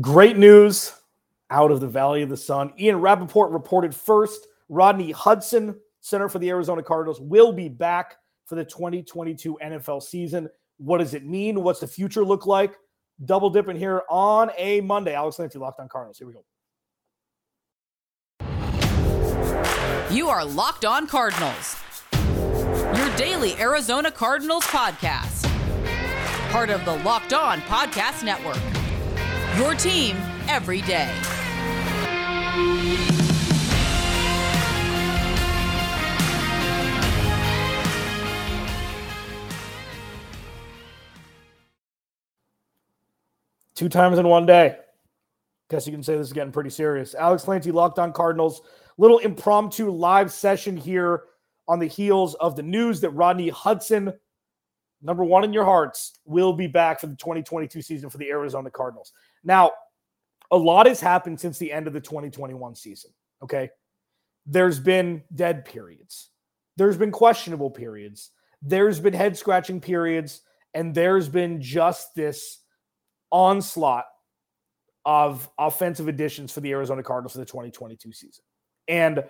Great news out of the Valley of the Sun. Ian Rapoport reported first. Rodney Hudson, center for the Arizona Cardinals, will be back for the 2022 NFL season. What does it mean? What's the future look like? Double dipping here on a Monday. Alex Clancy, Locked on Cardinals. Here we go. You are Locked on Cardinals, your daily Arizona Cardinals podcast. Part of the Locked on Podcast Network. Your team every day. Two times in one day. Guess you can say this is getting pretty serious. Alex Clancy, Locked on Cardinals. Little impromptu live session here on the heels of the news that Rodney Hudson, number one in your hearts, will be back for the 2022 season for the Arizona Cardinals. Now, a lot has happened since the end of the 2021 season. Okay. There's been dead periods, there's been questionable periods, there's been head scratching periods, and there's been just this onslaught of offensive additions for the Arizona Cardinals for the 2022 season. And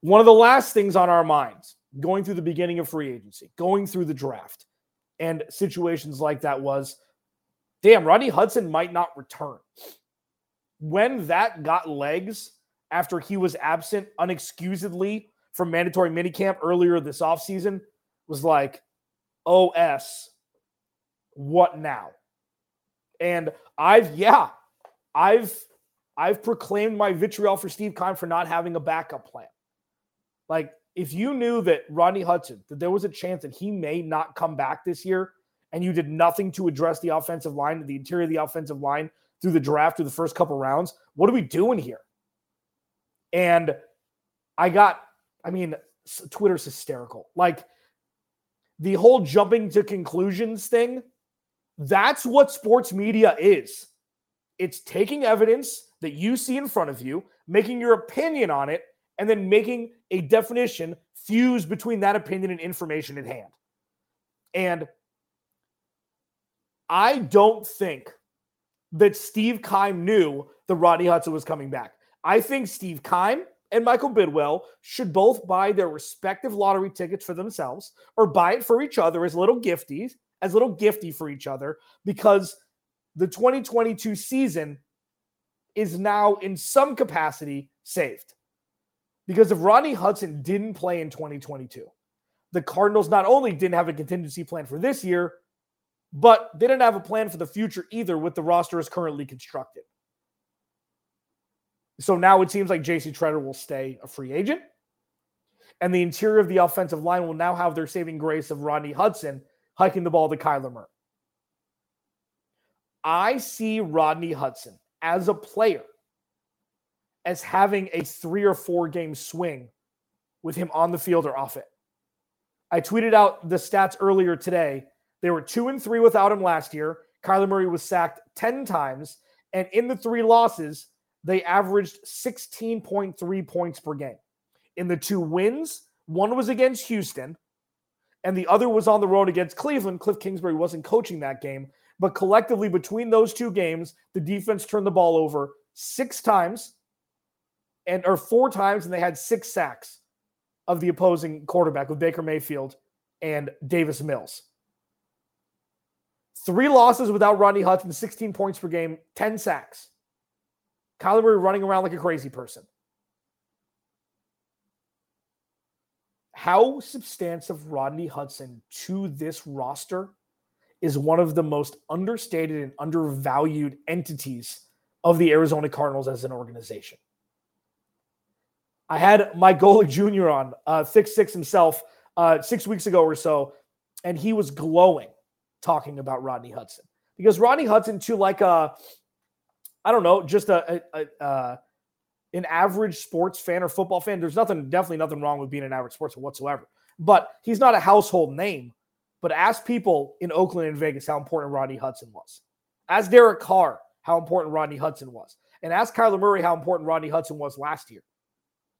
one of the last things on our minds going through the beginning of free agency, going through the draft, and situations like that was damn, Rodney Hudson might not return. When that got legs after he was absent unexcusedly from mandatory minicamp earlier this offseason, was like, OS, what now? And I've, yeah, I've I've proclaimed my vitriol for Steve Keim for not having a backup plan. Like, if you knew that Rodney Hudson, that there was a chance that he may not come back this year, and you did nothing to address the offensive line, the interior of the offensive line through the draft, through the first couple rounds, what are we doing here? And I got, I mean, Twitter's hysterical. Like the whole jumping to conclusions thing, that's what sports media is. It's taking evidence that you see in front of you, making your opinion on it, and then making a definition fuse between that opinion and information in hand. And I don't think that Steve Keim knew that Rodney Hudson was coming back. I think Steve Keim and Michael Bidwill should both buy their respective lottery tickets for themselves or buy it for each other as little gifties, as little gifty for each other, because the 2022 season is now in some capacity saved. Because if Rodney Hudson didn't play in 2022, the Cardinals not only didn't have a contingency plan for this year, but they didn't have a plan for the future either with the roster as currently constructed. So now it seems like JC Tretter will stay a free agent. And the interior of the offensive line will now have their saving grace of Rodney Hudson hiking the ball to Kyler Murray. I see Rodney Hudson as a player as having a three or four game swing with him on the field or off it. I tweeted out the stats earlier today they were two and three without him last year. Kyler Murray was sacked 10 times. And in the three losses, they averaged 16.3 points per game. In the two wins, one was against Houston, and the other was on the road against Cleveland. Cliff Kingsbury wasn't coaching that game. But collectively, between those two games, the defense turned the ball over six times and or four times, and they had six sacks of the opposing quarterback with Baker Mayfield and Davis Mills. Three losses without Rodney Hudson, 16 points per game, 10 sacks. Kyler Murray running around like a crazy person. How substantive Rodney Hudson to this roster is one of the most understated and undervalued entities of the Arizona Cardinals as an organization. I had Mike Golic Jr. on, uh, Thick Six himself, uh, six weeks ago or so, and he was glowing talking about Rodney Hudson because Rodney Hudson, to like a, I don't know, just a, a, a uh, an average sports fan or football fan. There's nothing, definitely nothing wrong with being an average sports fan whatsoever. But he's not a household name. But ask people in Oakland and Vegas how important Rodney Hudson was. Ask Derek Carr how important Rodney Hudson was. And ask Kyler Murray how important Rodney Hudson was last year.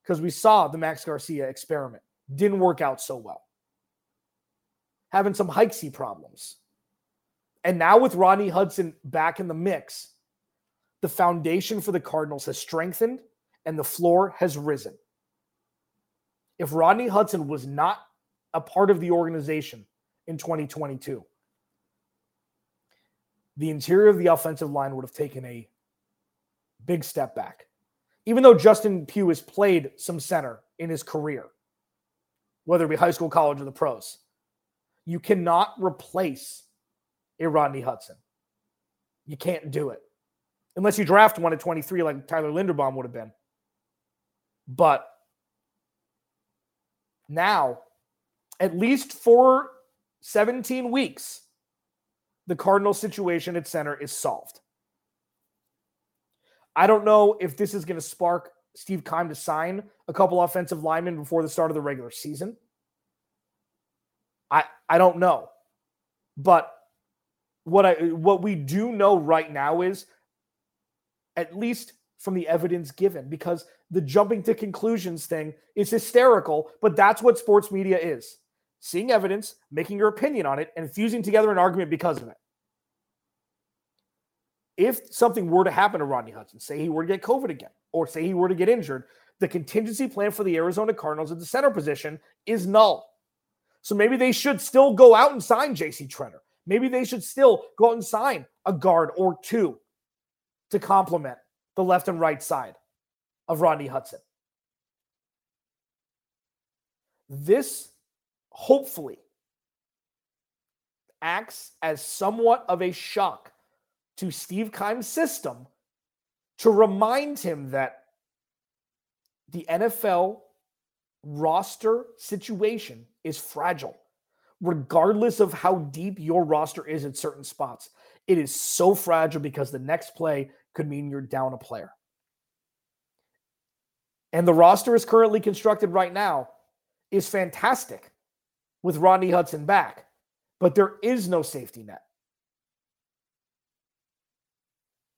Because we saw the Max Garcia experiment. Didn't work out so well. Having some Hikesy problems. And now with Rodney Hudson back in the mix, the foundation for the Cardinals has strengthened and the floor has risen. If Rodney Hudson was not a part of the organization in 2022, the interior of the offensive line would have taken a big step back. Even though Justin Pugh has played some center in his career, whether it be high school, college, or the pros, you cannot replace a Rodney Hudson. You can't do it unless you draft one at 23 like Tyler Linderbaum would have been. But now, at least for 17 weeks, the Cardinal situation at center is solved. I don't know if this is going to spark Steve Keim to sign a couple offensive linemen before the start of the regular season. I I don't know. But what I what we do know right now is at least from the evidence given because the jumping to conclusions thing is hysterical, but that's what sports media is. Seeing evidence, making your opinion on it and fusing together an argument because of it. If something were to happen to Rodney Hudson, say he were to get COVID again, or say he were to get injured, the contingency plan for the Arizona Cardinals at the center position is null. So maybe they should still go out and sign JC Tretter. Maybe they should still go out and sign a guard or two to complement the left and right side of Rodney Hudson. This hopefully acts as somewhat of a shock to Steve Keim's system to remind him that the NFL roster situation is fragile, regardless of how deep your roster is at certain spots. It is so fragile because the next play could mean you're down a player. And the roster is currently constructed right now is fantastic with Rodney Hudson back, but there is no safety net.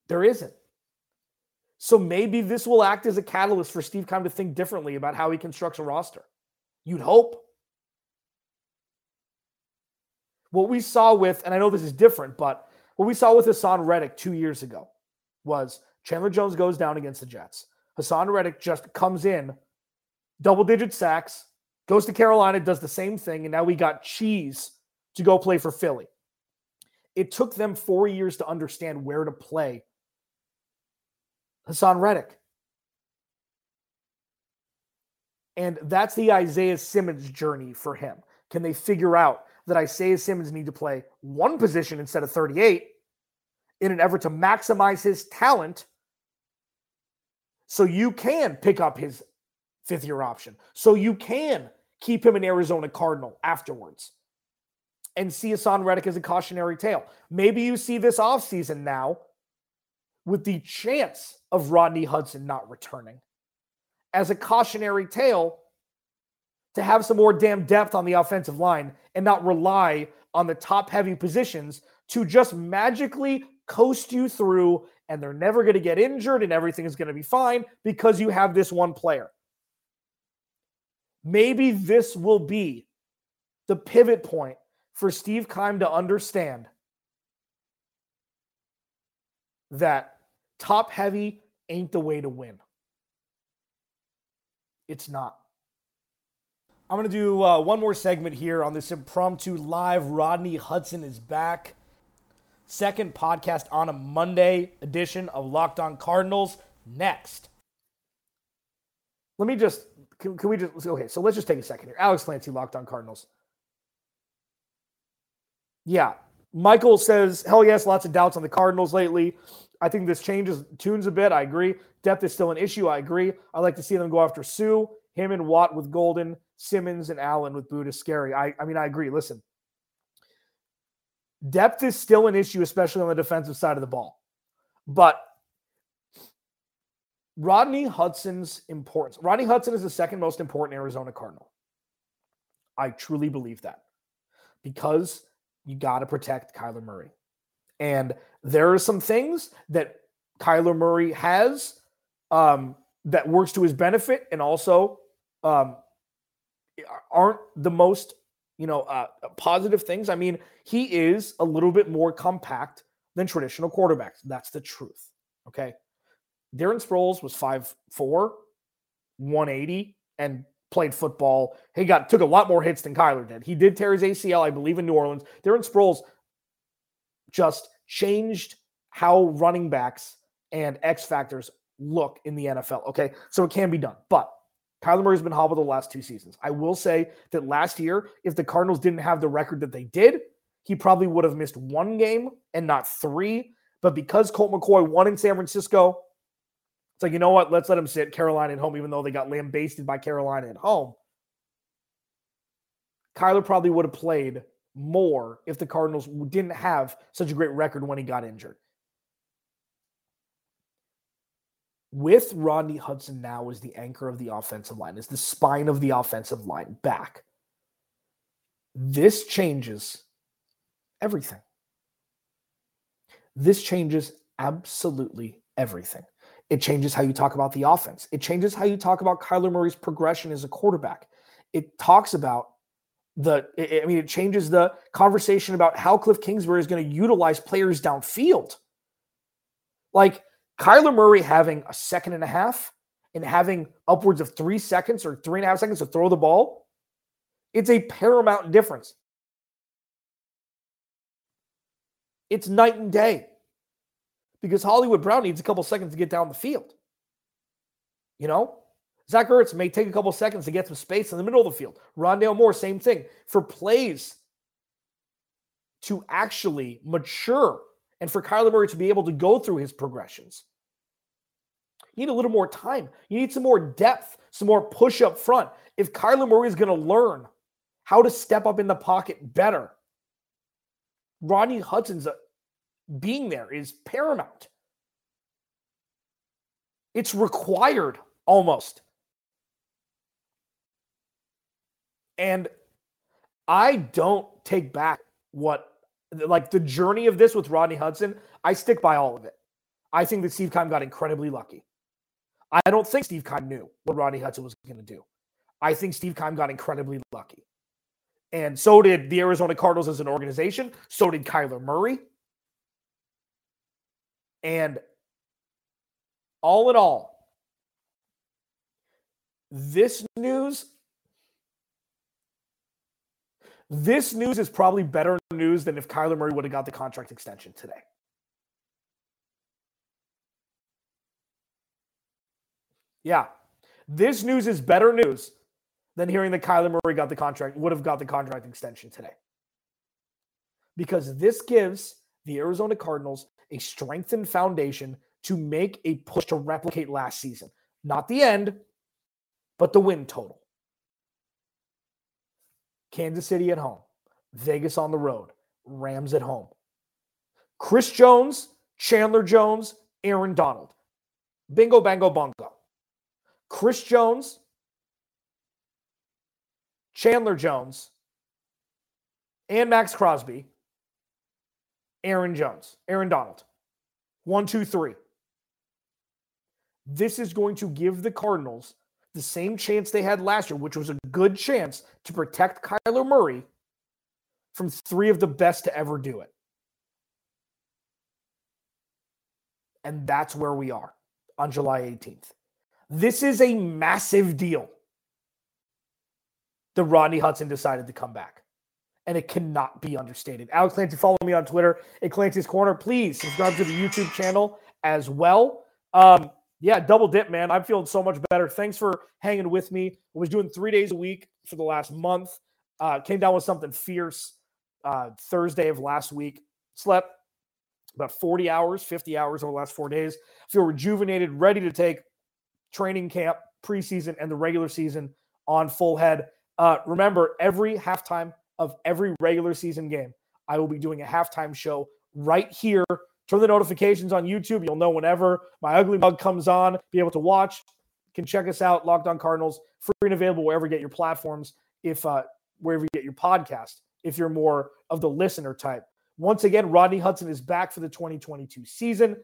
There isn't. So maybe this will act as a catalyst for Steve Keim to think differently about how he constructs a roster. You'd hope. What we saw with, and I know this is different, but what we saw with Haason Reddick two years ago was Chandler Jones goes down against the Jets. Haason Reddick just comes in, double digit sacks, goes to Carolina, does the same thing, and now we got Cheese to go play for Philly. It took them four years to understand where to play Haason Reddick. And that's the Isaiah Simmons journey for him. Can they figure out that Isaiah Simmons need to play one position instead of 38 in an effort to maximize his talent so you can pick up his fifth year option, so you can keep him an Arizona Cardinal afterwards and see Haason Reddick as a cautionary tale. Maybe you see this offseason now with the chance of Rodney Hudson not returning as a cautionary tale to have some more damn depth on the offensive line and not rely on the top heavy positions to just magically coast you through and they're never going to get injured and everything is going to be fine because you have this one player. Maybe this will be the pivot point for Steve Keim to understand that top heavy ain't the way to win. It's not. I'm going to do uh, one more segment here on this impromptu live. Rodney Hudson is back second podcast on a Monday edition of Locked On Cardinals next. Let me just, can, can we just, okay, so let's just take a second here. Alex Clancy, Locked On Cardinals. Yeah, Michael says, hell yes, lots of doubts on the Cardinals lately. I think this changes tunes a bit. I agree. Depth is still an issue. I agree. I like to see them go after Suh, him and Watt with Golden, Simmons and Allen with Budda. Scary. I, I mean, I agree. Listen, Depth is still an issue, especially on the defensive side of the ball. But Rodney Hudson's importance. Rodney Hudson is the second most important Arizona Cardinal. I truly believe that because you got to protect Kyler Murray. And there are some things that Kyler Murray has um, that works to his benefit and also um, aren't the most you know, uh, positive things. I mean, he is a little bit more compact than traditional quarterbacks. That's the truth. Okay. Darren Sproles was 5'4, 180, and played football. He got took a lot more hits than Kyler did. He did tear his ACL, I believe, in New Orleans. Darren Sproles just changed how running backs and X factors look in the NFL. Okay. So it can be done. But Kyler Murray's been hobbled the last two seasons. I will say that last year, if the Cardinals didn't have the record that they did, he probably would have missed one game and not three. But because Colt McCoy won in San Francisco, it's like, you know what? Let's let him sit Carolina at home, even though they got lambasted by Carolina at home. Kyler probably would have played more if the Cardinals didn't have such a great record when he got injured. With Rodney Hudson now as the anchor of the offensive line, as the spine of the offensive line back, this changes everything. This changes absolutely everything. It changes how you talk about the offense. It changes how you talk about Kyler Murray's progression as a quarterback. It talks about the, I mean, it changes the conversation about how Cliff Kingsbury is going to utilize players downfield. Like Kyler Murray having a second and a half and having upwards of three seconds or three and a half seconds to throw the ball, it's a paramount difference. It's night and day because Hollywood Brown needs a couple seconds to get down the field. You know, Zach Ertz may take a couple seconds to get some space in the middle of the field. Rondale Moore, same thing. For plays to actually mature and for Kyler Murray to be able to go through his progressions, you need a little more time. You need some more depth, some more push up front. If Kyler Murray is going to learn how to step up in the pocket better, Ronnie Hudson's uh, being there is paramount. It's required almost. And I don't take back what, like the journey of this with Rodney Hudson, I stick by all of it. I think that Steve Keim got incredibly lucky. I don't think Steve Keim knew what Rodney Hudson was going to do. I think Steve Keim got incredibly lucky. And so did the Arizona Cardinals as an organization. So did Kyler Murray. And all in all, this news this news is probably better news than if Kyler Murray would have got the contract extension today. Yeah. This news is better news than hearing that Kyler Murray got the contract, would have got the contract extension today. Because this gives the Arizona Cardinals a strengthened foundation to make a push to replicate last season. Not the end, but the win total. Kansas City at home, Vegas on the road, Rams at home. Chris Jones, Chandler Jones, Aaron Donald. Bingo, bango, bongo. Chris Jones, Chandler Jones, and Maxx Crosby, Aaron Jones, Aaron Donald. One, two, three. This is going to give the Cardinals the same chance they had last year, which was a good chance to protect Kyler Murray from three of the best to ever do it. And that's where we are on July 18th. This is a massive deal that Rodney Hudson decided to come back. And it cannot be understated. Alex Clancy, follow me on Twitter at Clancy's Corner. Please subscribe to the YouTube channel as well. Um, yeah, double dip, man. I'm feeling so much better. Thanks for hanging with me. I was doing three days a week for the last month. Uh, came down with something fierce uh, Thursday of last week. Slept about 40 hours, 50 hours over the last four days. Feel rejuvenated, ready to take training camp, preseason, and the regular season on full head. Uh, remember, every halftime of every regular season game, I will be doing a halftime show right here. Turn the notifications on YouTube. You'll know whenever my ugly mug comes on, be able to watch. You can check us out, Locked On Cardinals, free and available wherever you get your platforms, if uh, wherever you get your podcast, if you're more of the listener type. Once again, Rodney Hudson is back for the 2022 season.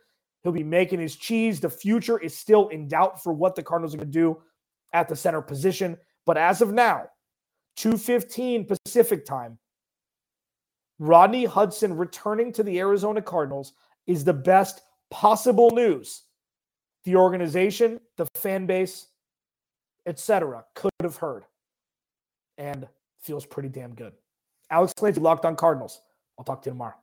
He'll be making his cheese. The future is still in doubt for what the Cardinals are going to do at the center position. But as of now, 2:15 Pacific time. Rodney Hudson returning to the Arizona Cardinals is the best possible news the organization, the fan base, etc., could have heard. And feels pretty damn good. Alex Clancy, Locked on Cardinals. I'll talk to you tomorrow.